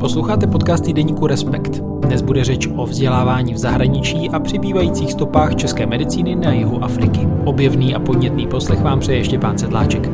Posloucháte podcast týdeníku Respekt. Dnes bude řeč o vzdělávání v zahraničí a přibývajících stopách české medicíny na jihu Afriky. Objevný a podnětný poslech vám přeje Štěpán Sedláček.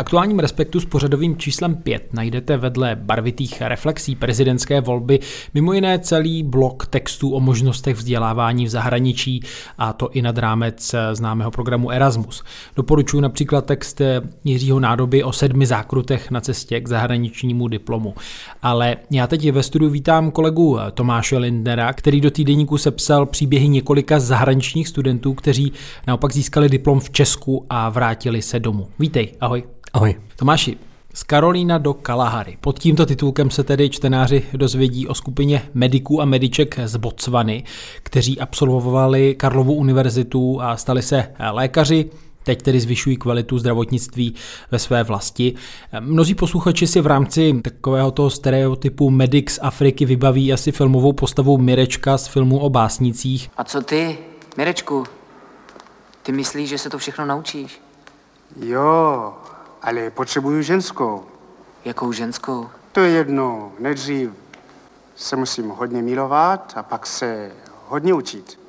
Aktuálním respektu s pořadovým číslem 5 najdete vedle barvitých reflexí prezidentské volby mimo jiné celý blok textů o možnostech vzdělávání v zahraničí a to i nad rámec známého programu Erasmus. Doporučuji například text Jiřího Nádoby o sedmi zákrutech na cestě k zahraničnímu diplomu. Ale já teď ve studiu vítám kolegu Tomáše Lindnera, který do týdeníku sepsal příběhy několika zahraničních studentů, kteří naopak získali diplom v Česku a vrátili se domů. Vítej, ahoj. Ahoj. Tomáši, z Karolína do Kalahary. Pod tímto titulkem se tedy čtenáři dozvědí o skupině mediků a mediček z Botswany, kteří absolvovali Karlovu univerzitu a stali se lékaři, teď tedy zvyšují kvalitu zdravotnictví ve své vlasti. Mnozí posluchači si v rámci takového toho stereotypu medic z Afriky vybaví asi filmovou postavu Mirečka z filmu o básnicích. A co ty, Mirečku? Ty myslíš, že se to všechno naučíš? Jo, ale potřebuju ženskou. Jakou ženskou? To je jedno. Nejdřív se musím hodně milovat a pak se hodně učit.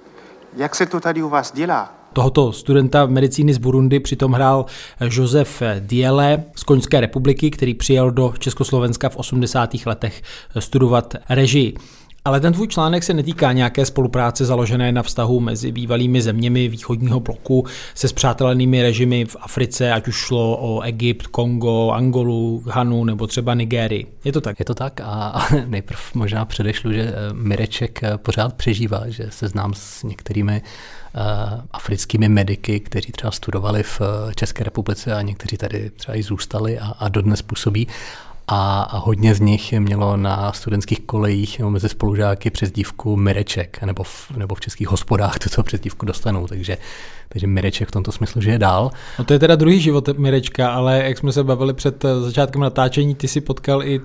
Jak se to tady u vás dělá? Tohoto studenta medicíny z Burundi přitom hrál Josef Diele z Koňské republiky, který přijel do Československa v 80. letech studovat režii. Ale ten tvůj článek se netýká nějaké spolupráce založené na vztahu mezi bývalými zeměmi východního bloku se spřátelenými režimy v Africe, ať už šlo o Egypt, Kongo, Angolu, Hanu nebo třeba Nigérii. Je to tak? Je to tak a nejprv možná předešlu, že eh, Mireček eh, pořád přežívá, že se znám s některými uh, africkými mediky, kteří třeba studovali v České republice a někteří tady třeba i zůstali a, a dodnes působí a hodně z nich mělo na studentských kolejích nebo mezi spolužáky přezdívku Mireček, nebo v, nebo v českých hospodách tuto přezdívku dostanou, takže, takže Mireček v tomto smyslu žije dál. No to je teda druhý život Mirečka, ale jak jsme se bavili před začátkem natáčení, ty si potkal i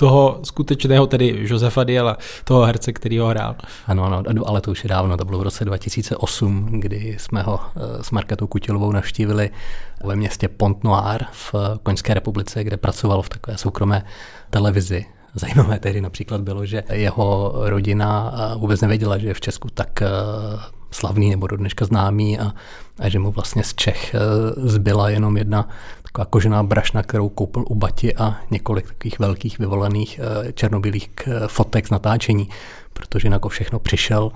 toho skutečného, tedy Josefa Diela, toho herce, který ho hrál. Ano, ano, ale to už je dávno, to bylo v roce 2008, kdy jsme ho eh, s Marketou Kutilovou navštívili ve městě Pont Noir v Koňské republice, kde pracoval v takové soukromé televizi. Zajímavé tehdy například bylo, že jeho rodina eh, vůbec nevěděla, že je v Česku tak eh, slavný nebo do dneška známý a, a že mu vlastně z Čech zbyla jenom jedna taková kožená brašna, kterou koupil u Bati a několik takových velkých vyvolených eh, černobylých eh, fotek z natáčení, protože na to všechno přišel,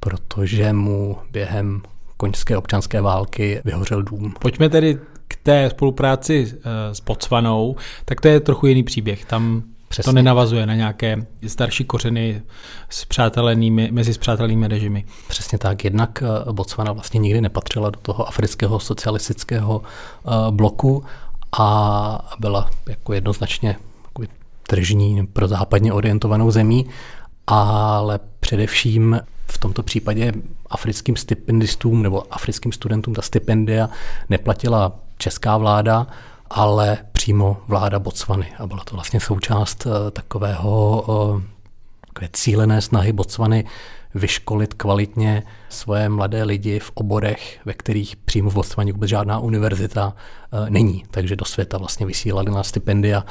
protože mu během koňské občanské války vyhořel dům. Pojďme tedy k té spolupráci eh, s Potsvanou, tak to je trochu jiný příběh. Tam Přesně. To nenavazuje na nějaké starší kořeny s přátelenými, mezi spřátelenými režimy. Přesně tak. Jednak eh, Botswana vlastně nikdy nepatřila do toho afrického socialistického eh, bloku a byla jako jednoznačně tržní pro západně orientovanou zemí, ale především v tomto případě africkým stipendistům nebo africkým studentům ta stipendia neplatila česká vláda, ale přímo vláda Botswany. A byla to vlastně součást eh, takového eh, takové cílené snahy Botswany vyškolit kvalitně svoje mladé lidi v oborech, ve kterých přímo v Botswaně vůbec žádná univerzita eh, není. Takže do světa vlastně vysílali na stipendia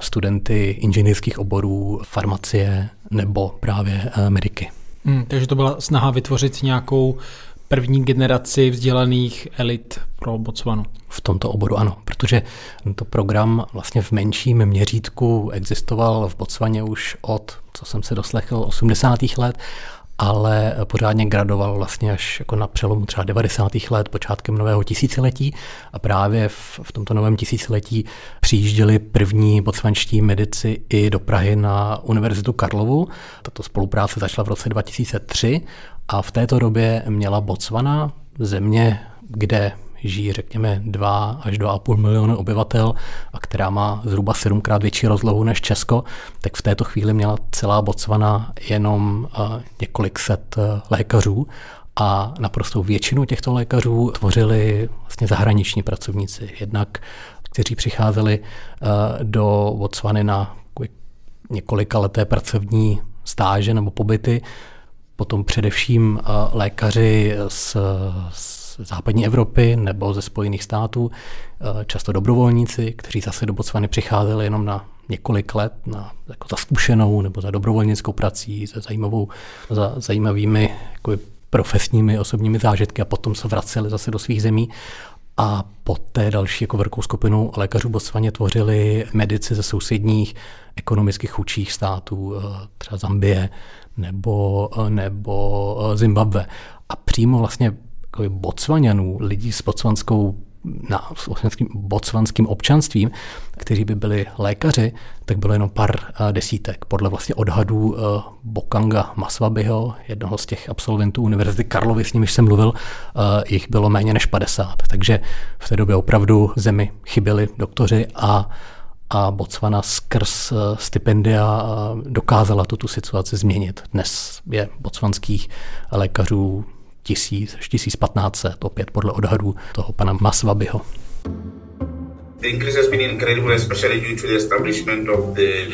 studenty inženýrských oborů, farmacie nebo právě mediky. Hmm, takže to byla snaha vytvořit nějakou první generaci vzdělaných elit pro Botswanu. V tomto oboru ano, protože tento program vlastně v menším měřítku existoval v Botswaně už od, co jsem se doslechl, 80. let ale pořádně gradoval vlastně až jako na přelomu třeba 90. let, počátkem nového tisíciletí a právě v, v tomto novém tisíciletí přijížděli první botsvanští medici i do Prahy na Univerzitu Karlovu. Tato spolupráce začala v roce 2003 a v této době měla Botswana, země, kde žijí, řekněme, 2 až 2,5 milionu obyvatel a která má zhruba sedmkrát větší rozlohu než Česko, tak v této chvíli měla celá Botswana jenom uh, několik set uh, lékařů a naprostou většinu těchto lékařů tvořili vlastně zahraniční pracovníci. Jednak, kteří přicházeli uh, do Botswany na několika leté pracovní stáže nebo pobyty, potom především lékaři s, s z západní Evropy nebo ze Spojených států, eh, často dobrovolníci, kteří zase do Botswany přicházeli jenom na několik let na, jako za zkušenou nebo za dobrovolnickou prací, za, zajímavou, za zajímavými jako profesními osobními zážitky a potom se vraceli zase do svých zemí. A poté další jako velkou skupinu lékařů Botswaně tvořili medici ze sousedních ekonomicky chudších států, eh, třeba Zambie nebo, eh, nebo eh, Zimbabwe. A přímo vlastně jako Botswanianů, lidí s botswanskou na botswanským občanstvím, kteří by byli lékaři, tak bylo jenom pár desítek. Podle vlastně odhadů Bokanga Maswabiho, jednoho z těch absolventů Univerzity Karlovy, s nimiž jsem mluvil, jich bylo méně než 50. Takže v té době opravdu zemi chyběli doktoři a a Botswana skrz eh, stipendia eh, dokázala tuto situaci změnit. Dnes je botswanských lékařů tisíc až 1500, opět podle odhadů toho pana Maswabiho. The increase has been incredible, especially due to the establishment of the,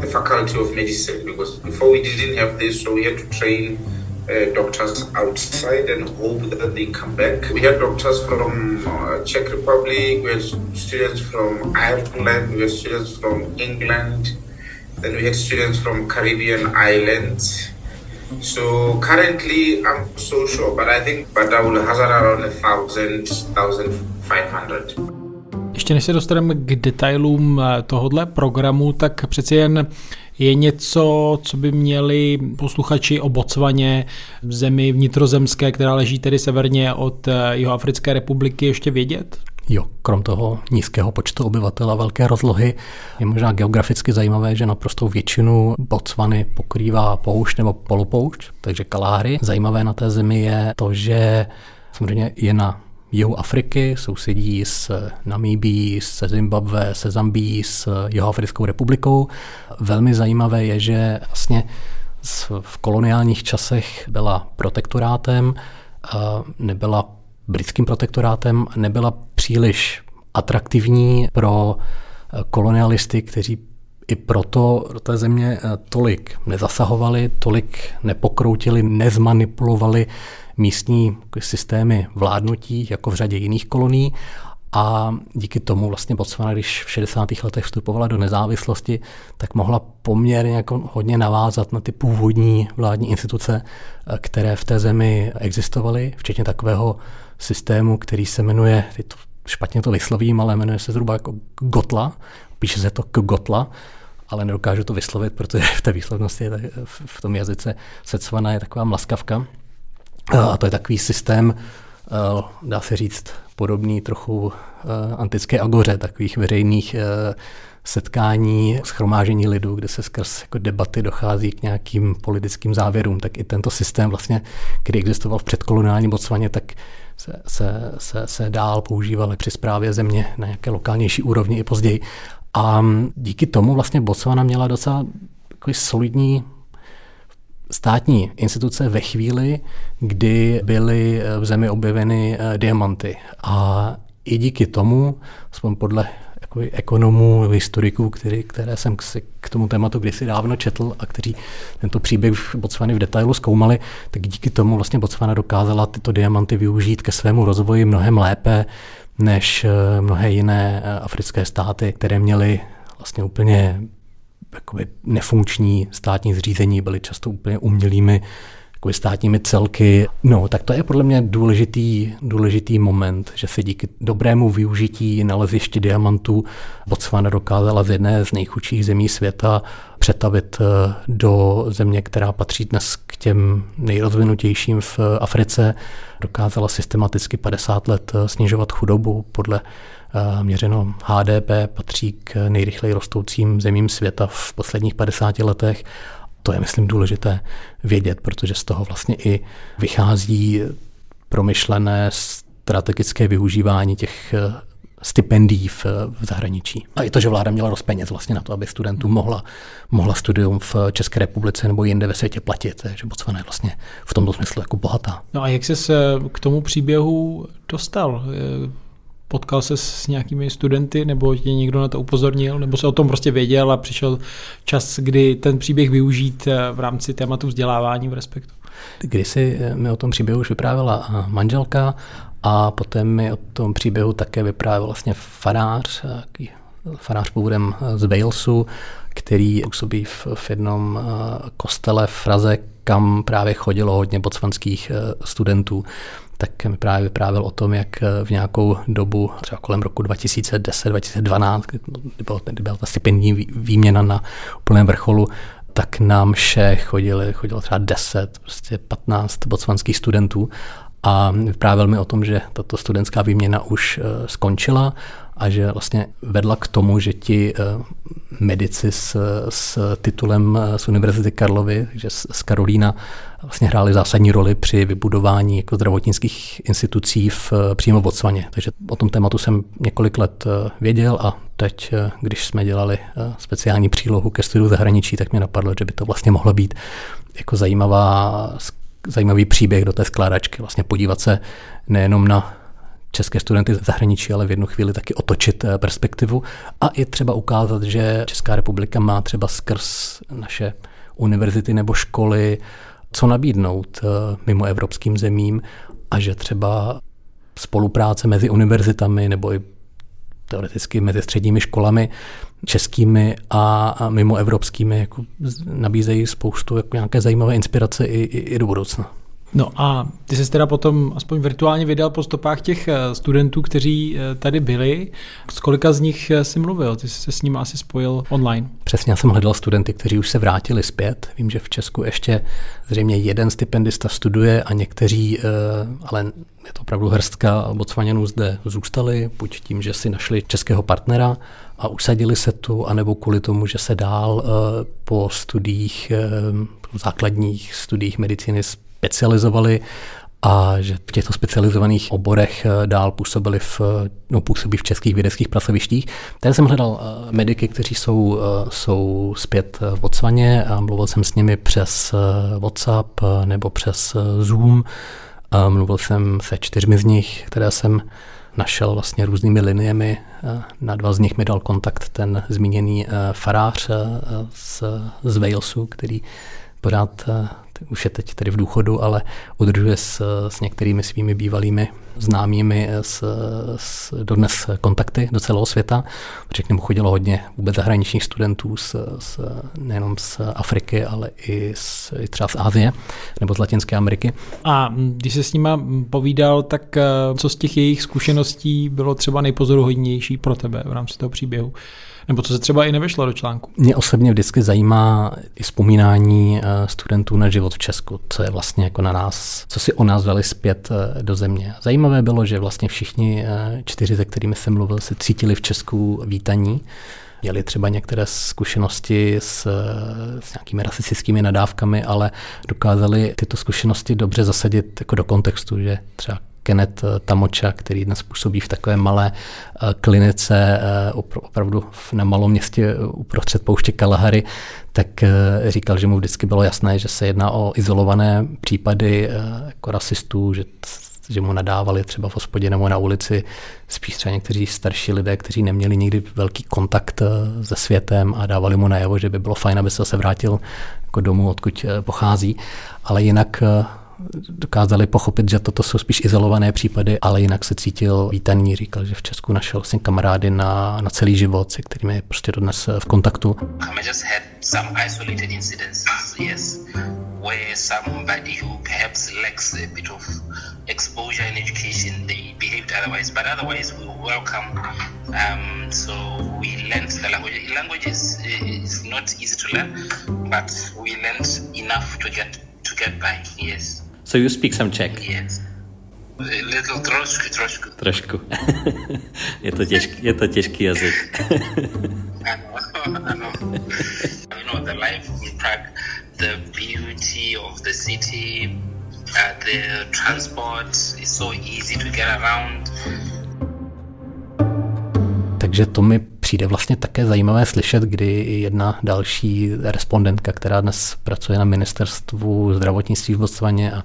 the faculty of medicine, because before we didn't have this, so we had to train uh, doctors outside and hope that they come back. We had doctors from uh, Czech Republic, we had students from Ireland, we had students from England, then we had students from Caribbean islands. So currently, I'm so sure, but I think, but I will hazard around a thousand, thousand five hundred. Ještě než se dostaneme k detailům eh, tohohle programu, tak přeci jen je něco, co by měli posluchači o Botswaně, zemi vnitrozemské, která leží tedy severně od jeho Africké republiky, ještě vědět? Jo, krom toho nízkého počtu obyvatel a velké rozlohy je možná geograficky zajímavé, že naprostou většinu Botswany pokrývá poušť nebo polopoušť, takže Kaláry. Zajímavé na té zemi je to, že samozřejmě je na jihu Afriky, sousedí s Namíbí, se Zimbabwe, se Zambí, s Jihoafrickou republikou. Velmi zajímavé je, že vlastně v koloniálních časech byla protektorátem, nebyla britským protektorátem, nebyla příliš atraktivní pro kolonialisty, kteří i proto do té země tolik nezasahovali, tolik nepokroutili, nezmanipulovali místní systémy vládnutí, jako v řadě jiných kolonií. A díky tomu vlastně Botswana, když v 60. letech vstupovala do nezávislosti, tak mohla poměrně jako hodně navázat na ty původní vládní instituce, které v té zemi existovaly, včetně takového systému, který se jmenuje, to špatně to vyslovím, ale jmenuje se zhruba jako Gotla, píše se to k Gotla, ale nedokážu to vyslovit, protože v té výslovnosti v tom jazyce Secvana je taková mlaskavka. A to je takový systém, eh, dá se říct, podobný trochu eh, antické agoře, takových veřejných eh, setkání, schromážení lidu, kde se skrz jako debaty dochází k nějakým politickým závěrům, tak i tento systém vlastně, který existoval v předkoloniálním Botswaně, tak se, se, se, se dál používal při zprávě země na nějaké lokálnější úrovni i později. A díky tomu vlastně Botswana měla docela takový solidní státní instituce ve chvíli, kdy byly v zemi objeveny eh, diamanty. A i díky tomu, aspoň podle jako ekonomů, historiků, který, které jsem k tomu tématu kdysi dávno četl a kteří tento příběh v Botswany v detailu zkoumali, tak díky tomu vlastně Botswana dokázala tyto diamanty využít ke svému rozvoji mnohem lépe než eh, mnohé jiné eh, africké státy, které měly vlastně úplně jakoby nefunkční státní zřízení, byly často úplně umělými jakoby státními celky. No, tak to je podle mě důležitý, důležitý moment, že se díky dobrému využití naleziště diamantů Botswana dokázala z jedné z nejchudších zemí světa přetavit eh, do země, která patří dnes k těm nejrozvinutějším v Africe. Dokázala systematicky 50 let eh, snižovat chudobu podle měřeno HDP patří k nejrychleji rostoucím zemím světa v posledních 50 letech. To je, myslím, důležité vědět, protože z toho vlastně i vychází promyšlené strategické využívání těch eh, stipendií v, v zahraničí. A i to, že vláda měla dost peněz vlastně na to, aby studentům mohla, mohla studium v České republice nebo jinde ve světě platit, že Botswana je vlastně v tomto smyslu jako bohatá. No a jak jsi se k tomu příběhu dostal? Potkal se s nějakými studenty, nebo tě někdo na to upozornil, nebo se o tom prostě věděl a přišel čas, kdy ten příběh využít eh, v rámci tématu vzdělávání v Respektu? Kdysi mi o tom příběhu už vyprávěla manželka a potom mi o tom příběhu také vyprávěl vlastně farář, farář původem z Walesu, který působí v, jednom kostele v Praze, kam právě chodilo hodně botswanských studentů tak mi právě vyprávěl o tom, jak v nějakou dobu, třeba kolem roku 2010-2012, kdy, byla, kdy byla ta stipendní výměna na úplném vrcholu, tak nám vše chodili, chodilo třeba 10, prostě 15 botswanských studentů. A vyprávěl mi o tom, že tato studentská výměna už uh, skončila a že vlastně vedla k tomu, že ti uh, medici s, s titulem eh, z Univerzity Karlovy, že z, Karolína, vlastně hráli zásadní roli při vybudování jako zdravotnických institucí v, přímo v Botswaně. Takže o tom tématu jsem několik let věděl a teď, když jsme dělali speciální přílohu ke studiu zahraničí, tak mě napadlo, že by to vlastně mohlo být jako zajímavá zajímavý příběh do té skládačky, vlastně podívat se nejenom na české studenty z zahraničí, ale v jednu chvíli taky otočit eh, perspektivu a i třeba ukázat, že Česká republika má třeba skrz naše univerzity nebo školy co nabídnout eh, mimo evropským zemím a že třeba spolupráce mezi univerzitami nebo i teoreticky mezi středními školami českými a mimo evropskými jako nabízejí spoustu jako nějaké zajímavé inspirace i, i, i do budoucna. No a ty jsi teda potom aspoň virtuálně vydal po stopách těch eh, studentů, kteří eh, tady byli. S kolika z nich eh, jsi mluvil? Ty jsi se s nimi asi spojil online. Přesně, já jsem hledal studenty, kteří už se vrátili zpět. Vím, že v Česku ještě zřejmě jeden stipendista studuje a někteří, ale je to opravdu hrstka Botswaněnů zde zůstali, buď tím, že si našli českého partnera a usadili se tu, anebo kvůli tomu, že se dál po studiích, základních studiích medicíny specializovali a že v těchto specializovaných oborech eh, dál působili v, no, působí v českých vědeckých pracovištích. Tady jsem hledal eh, mediky, kteří jsou, eh, jsou zpět v Botswaně a mluvil jsem s nimi přes WhatsApp nebo přes Zoom. A mluvil jsem se čtyřmi z nich, které jsem našel vlastně různými liniemi. Na dva z nich mi dal kontakt ten zmíněný farář z, z Walesu, který pořád už je teď tedy v důchodu, ale udržuje s, s některými svými bývalými známými s, s, dodnes kontakty do celého světa, protože k němu chodilo hodně vůbec zahraničních studentů z, z, nejenom z Afriky, ale i, z, i třeba z Ázie nebo z Latinské Ameriky. A když se s nima povídal, tak eh, co z těch jejich zkušeností bylo třeba nejpozoruhodnější pro tebe v rámci toho příběhu? Nebo co se třeba i nevešlo do článku? Mě osobně vždycky zajímá i vzpomínání eh, studentů na život v Česku, co je vlastně jako na nás, co si o nás dali zpět eh, do země. Zajímavé bylo, že vlastně všichni eh, čtyři, se kterými jsem mluvil, se cítili v Česku vítaní. Měli třeba některé zkušenosti s, s nějakými rasistickými nadávkami, ale dokázali tyto zkušenosti dobře zasadit jako do kontextu, že třeba Kenneth Tamoča, který dnes působí v takové malé eh, klinice eh, opravdu na malom městě uprostřed pouště Kalahary, tak eh, říkal, že mu vždycky bylo jasné, že se jedná o izolované případy jako rasistů, že že mu nadávali třeba v hospodě nebo na ulici spíš třeba někteří starší lidé, kteří neměli nikdy velký kontakt se světem a dávali mu najevo, že by bylo fajn, aby se zase vrátil jako domů, odkud pochází. Ale jinak dokázali pochopit, že toto jsou spíš izolované případy, ale jinak se cítil vítaný, říkal, že v Česku našel vlastně kamarády na, na celý život, se kterými je prostě dodnes v kontaktu. get to get by. Yes. So you speak some Czech? Yes. Little trošku, trošku. Trošku. je, to těžký, je to těžký jazyk. ano, ano. You know, the life in Prague, the beauty of the city, uh, the transport is so easy to get around. Takže to mi přijde vlastně také zajímavé slyšet, kdy jedna další respondentka, která dnes pracuje na ministerstvu zdravotnictví v Botswaně a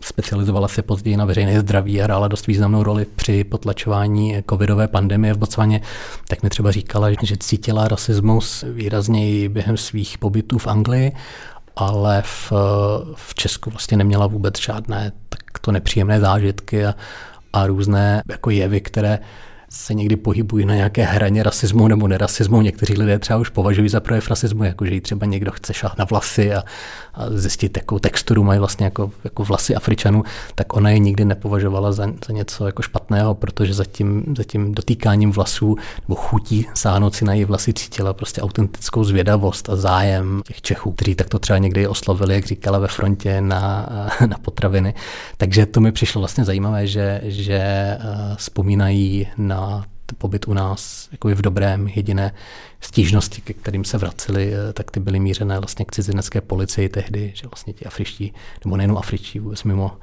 specializovala se později na veřejné zdraví a hrála dost významnou roli při potlačování covidové pandemie v Botswaně, tak mi třeba říkala, že cítila rasismus výrazněji během svých pobytů v Anglii ale v, v Česku vlastně neměla vůbec žádné takto nepříjemné zážitky a, a různé jako jevy, které se někdy pohybují na nějaké hraně rasismu nebo nerasismu. Někteří lidé třeba už považují za projev rasismu, jako že jí třeba někdo chce šát na vlasy a, a zjistit, jakou texturu mají vlastně jako, jako vlasy Afričanů, tak ona je nikdy nepovažovala za, za něco jako špatného, protože za tím, za tím dotýkáním vlasů nebo chutí sáhnout si na její vlasy cítila prostě autentickou zvědavost a zájem těch Čechů, kteří takto třeba někdy oslovili, jak říkala ve frontě, na, na potraviny. Takže to mi přišlo vlastně zajímavé, že, že eh, vzpomínají na pobyt u nás jako v dobrém. Jediné stížnosti, ke kterým se vraceli, eh, tak ty byly mířené vlastně k cizinecké policii tehdy, že vlastně ti afričtí, nebo nejenom afričtí, vůbec mimo,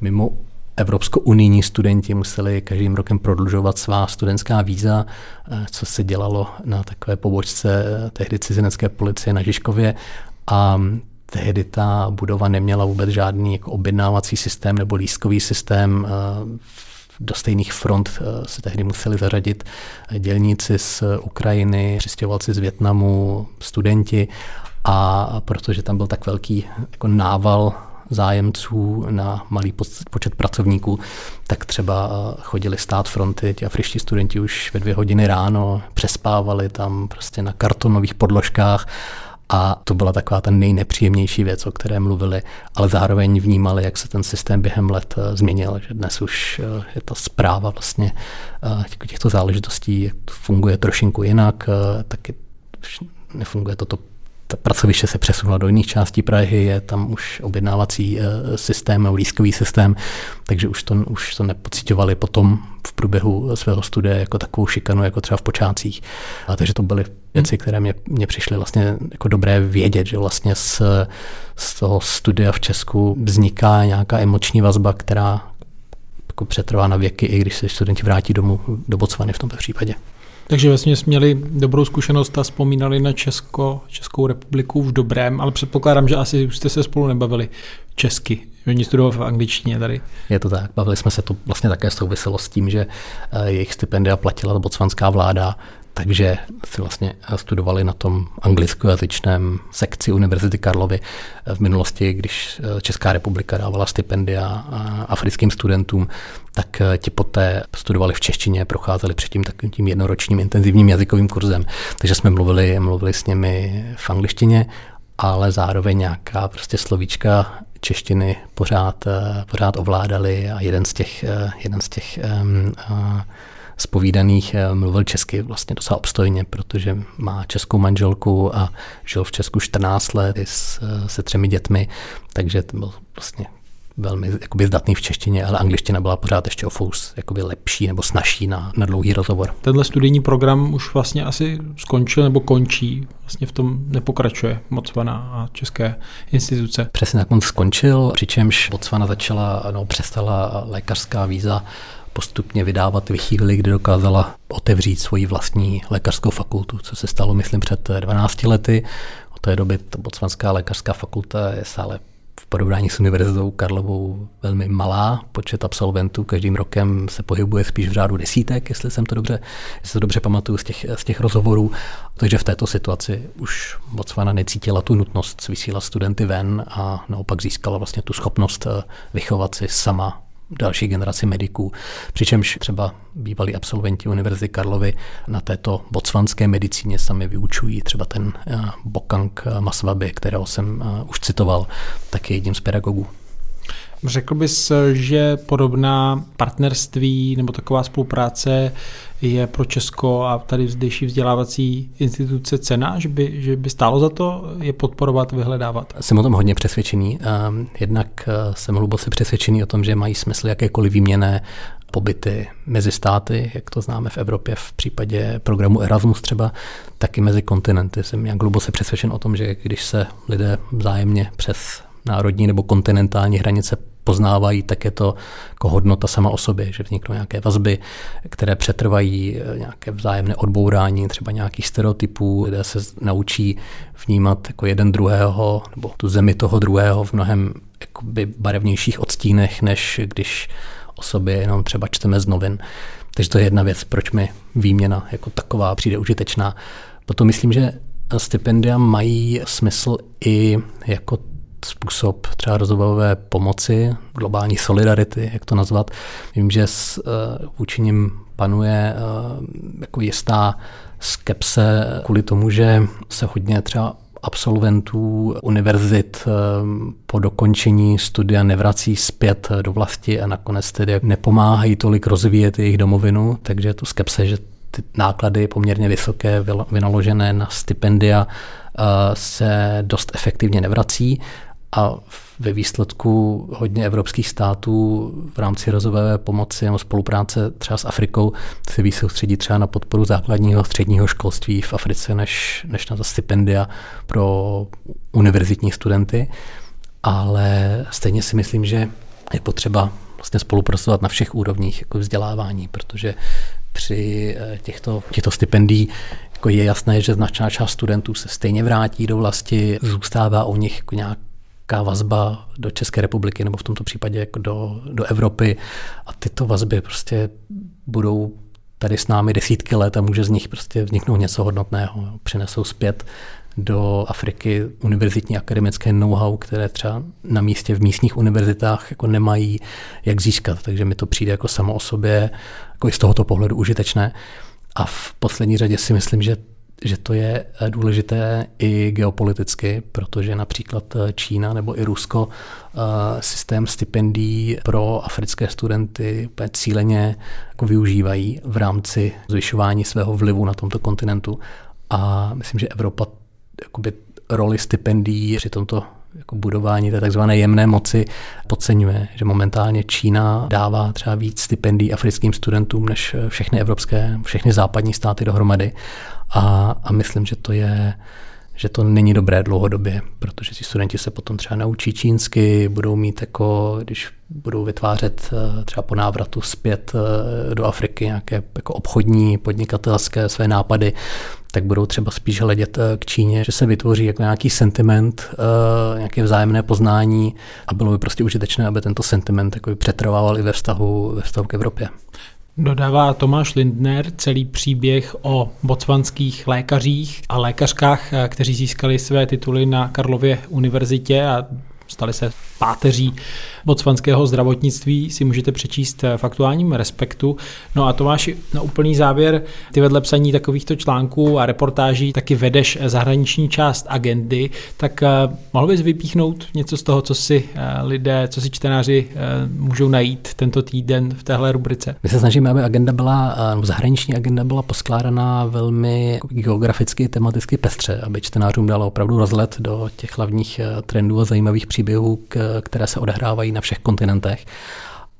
mimo Evropsko-unijní studenti museli každým rokem prodlužovat svá studentská víza, eh, co se dělalo na takové pobočce eh, tehdy cizinecké policie na Žižkově. A tehdy ta budova neměla vůbec žádný jako objednávací systém nebo lístkový systém do stejných front eh, se tehdy museli zařadit dělníci z Ukrajiny, přistěhovalci z Větnamu, studenti. A protože tam byl tak velký jako nával zájemců na malý počet pracovníků, tak třeba eh, chodili stát fronty, ti afričtí studenti už ve dvě hodiny ráno, přespávali tam prostě na kartonových podložkách a to byla taková ta nejnepříjemnější věc, o které mluvili, ale zároveň vnímali, jak se ten systém během let eh, změnil, že dnes už eh, je ta zpráva vlastně eh, těchto záležitostí funguje trošinku jinak, taky nefunguje toto ta pracoviště se přesunula do jiných částí Prahy, je tam už objednávací systém, lískový systém, takže už to, už to nepocitovali potom v průběhu svého studia jako takovou šikanu, jako třeba v počátcích. A takže to byly věci, které mě, mě přišly vlastně jako dobré vědět, že vlastně z, z toho studia v Česku vzniká nějaká emoční vazba, která jako přetrvá na věky, i když se studenti vrátí domů do Botswany v tomto případě. Takže vlastně měli dobrou zkušenost a vzpomínali na Česko, Českou republiku v dobrém, ale předpokládám, že asi jste se spolu nebavili česky. Oni studovali v angličtině tady. Je to tak. Bavili jsme se to vlastně také souviselo s tím, že eh, jejich stipendia platila botswanská vláda, takže si vlastně studovali na tom anglickojazyčném sekci Univerzity Karlovy. V minulosti, když Česká republika dávala stipendia africkým studentům, tak ti poté studovali v češtině, procházeli předtím takovým tím jednoročním intenzivním jazykovým kurzem. Takže jsme mluvili, mluvili s nimi v angličtině, ale zároveň nějaká prostě slovíčka češtiny pořád, pořád ovládali a jeden z těch, jeden z těch um, uh, spovídaných eh, mluvil česky vlastně docela obstojně, protože má českou manželku a žil v Česku 14 let s, eh, se třemi dětmi, takže to byl vlastně velmi jakoby zdatný v češtině, ale angličtina byla pořád ještě o fous jakoby lepší nebo snažší na, na dlouhý rozhovor. Tenhle studijní program už vlastně asi skončil nebo končí, vlastně v tom nepokračuje Botswana a české instituce. Přesně tak on skončil, přičemž Botswana začala, no, přestala lékařská víza postupně vydávat ve chvíli, kdy dokázala otevřít svoji vlastní lékařskou fakultu, co se stalo, myslím, před 12 lety. Od té doby ta Botswanská lékařská fakulta je stále v porovnání s Univerzitou Karlovou velmi malá. Počet absolventů každým rokem se pohybuje spíš v řádu desítek, jestli jsem to dobře, jestli to dobře pamatuju z těch, z těch rozhovorů. Takže v této situaci už Botswana necítila tu nutnost vysílat studenty ven a naopak získala vlastně tu schopnost eh, vychovat si sama další generaci mediků, přičemž třeba bývalí absolventi Univerzity Karlovy na této botswanské medicíně sami vyučují. Třeba ten eh, Bokang Maswabi, kterého jsem eh, už citoval, tak je jedním z pedagogů. Řekl bys, že podobná partnerství nebo taková spolupráce je pro Česko a tady zdejší vzdělávací instituce cena, že by, že by stálo za to je podporovat, vyhledávat? Jsem o tom hodně přesvědčený. Ehm, jednak eh, jsem hluboce přesvědčený o tom, že mají smysl jakékoliv výměné pobyty mezi státy, jak to známe v Evropě v případě programu Erasmus třeba, tak i mezi kontinenty. Jsem nějak hluboce přesvědčen o tom, že když se lidé vzájemně přes národní nebo kontinentální hranice poznávají, tak je to jako hodnota sama o sobě, že vzniknou nějaké vazby, které přetrvají, eh, nějaké vzájemné odbourání, třeba nějakých stereotypů, lidé se naučí vnímat jako jeden druhého, nebo tu zemi toho druhého v mnohem jakoby barevnějších odstínech, než když o sobě jenom třeba čteme z novin. Takže to je jedna věc, proč mi výměna jako taková přijde užitečná. Potom myslím, že stipendia mají smysl i jako způsob třeba rozvojové pomoci, globální solidarity, jak to nazvat. Vím, že s, uh, vůči nim panuje uh, jako jistá skepse kvůli tomu, že se hodně třeba absolventů univerzit eh, po dokončení studia nevrací zpět do vlasti a nakonec tedy nepomáhají tolik rozvíjet jejich domovinu, takže je to skepse, že ty náklady poměrně vysoké vynaložené na stipendia se dost efektivně nevrací a ve výsledku hodně evropských států v rámci rozvojové pomoci nebo spolupráce třeba s Afrikou se víc soustředí třeba na podporu základního středního školství v Africe než, než na ta stipendia pro univerzitní studenty. Ale stejně si myslím, že je potřeba vlastně spolupracovat na všech úrovních jako vzdělávání, protože při eh, těchto, těchto stipendií jako je jasné, že značná část studentů se stejně vrátí do vlasti, zůstává u nich jako nějak nějaká vazba do České republiky nebo v tomto případě jako do, do Evropy a tyto vazby prostě budou tady s námi desítky let a může z nich prostě vzniknout něco hodnotného. Přinesou zpět do Afriky univerzitní akademické know-how, které třeba na místě v místních univerzitách jako nemají jak získat. Takže mi to přijde jako samo o sobě jako i z tohoto pohledu užitečné. A v poslední řadě si myslím, že že to je eh, důležité i geopoliticky, protože například eh, Čína nebo i Rusko eh, systém stipendií pro africké studenty cíleně jako využívají v rámci zvyšování svého vlivu na tomto kontinentu. A myslím, že Evropa jakoby roli stipendií při tomto jako budování té takzvané jemné moci podceňuje, že momentálně Čína dává třeba víc stipendií africkým studentům než všechny evropské, všechny západní státy dohromady. A, a myslím, že to je že to není dobré dlouhodobě, protože ti studenti se potom třeba naučí čínsky, budou mít jako, když budou vytvářet eh, třeba po návratu zpět eh, do Afriky nějaké jako obchodní, podnikatelské své nápady, tak budou třeba spíš hledět eh, k Číně, že se vytvoří jako nějaký sentiment, nějaké vzájemné poznání a bylo by prostě užitečné, aby tento sentiment jako přetrvával i ve vztahu, ve vztahu k Evropě. Dodává Tomáš Lindner celý příběh o botswanských lékařích a lékařkách, kteří získali své tituly na Karlově univerzitě a stali se páteří botswanského zdravotnictví si můžete přečíst v aktuálním respektu. No a Tomáši, na úplný závěr, ty vedle psaní takovýchto článků a reportáží taky vedeš zahraniční část agendy, tak eh, mohl bys vypíchnout něco z toho, co si eh, lidé, co si čtenáři eh, můžou najít tento týden v téhle rubrice? My se snažíme, aby agenda byla, zahraniční agenda byla poskládaná velmi geograficky, tematicky pestře, aby čtenářům dala opravdu rozlet do těch hlavních trendů a zajímavých příběhů, které se odehrávají na všech kontinentech.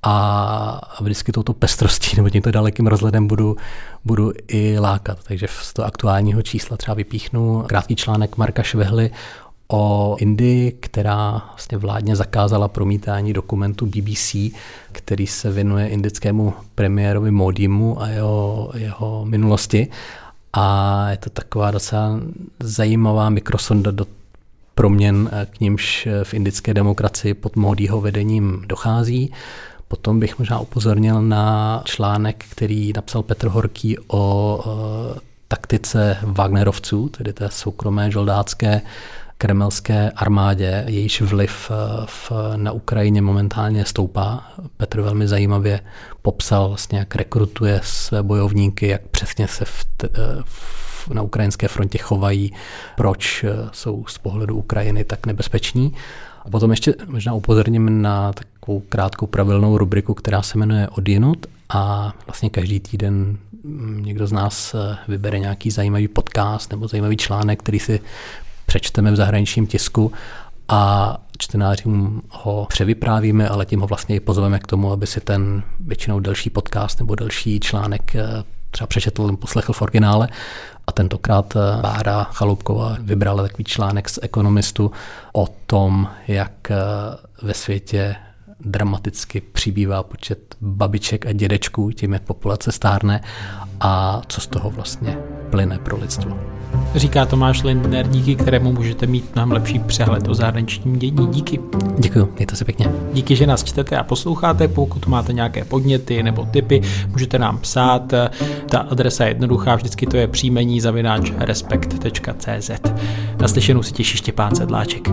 A vždycky touto pestrostí nebo tímto dalekým rozhledem budu, budu i lákat. Takže z toho aktuálního čísla třeba vypíchnu krátký článek Marka Švehly o Indii, která vlastně vládně zakázala promítání dokumentu BBC, který se věnuje indickému premiérovi Modimu a jeho, jeho minulosti. A je to taková docela zajímavá mikrosonda do proměn, eh, k nímž eh, v indické demokracii pod Módího vedením dochází. Potom bych možná upozornil na článek, který napsal Petr Horký o e, taktice Wagnerovců, tedy té soukromé žoldácké kremelské armádě, jejíž vliv v, na Ukrajině momentálně stoupá. Petr velmi zajímavě popsal, vlastně, jak rekrutuje své bojovníky, jak přesně se v, v na ukrajinské frontě chovají, proč eh, jsou z pohledu Ukrajiny tak nebezpeční. A potom ještě možná upozorním na takovou krátkou pravilnou rubriku, která se jmenuje Odjinut a vlastně každý týden mm, někdo z nás eh, vybere nějaký zajímavý podcast nebo zajímavý článek, který si přečteme v zahraničním tisku a čtenářům ho převyprávíme, ale tím ho vlastně i pozveme k tomu, aby si ten většinou delší podcast nebo delší článek eh, třeba přečetl, poslechl v originále. A tentokrát eh, Bára Chalupková vybrala takový článek z ekonomistu o tom, jak eh, ve světě dramaticky přibývá počet babiček a dědečků, tím jak populace stárne a co z toho vlastně plyne pro lidstvo. Říká Tomáš Lindner, díky kterému můžete mít mnohem lepší přehled o zahraničním dění. Díky. Děkuji, mějte se pěkně. Díky, že nás čtete a posloucháte. Pokud máte nějaké podněty nebo tipy, můžete nám psát. Ta adresa je jednoduchá, vždycky to je příjmení zavináč respekt.cz. Naslyšenou si těší Štěpán Sedláček.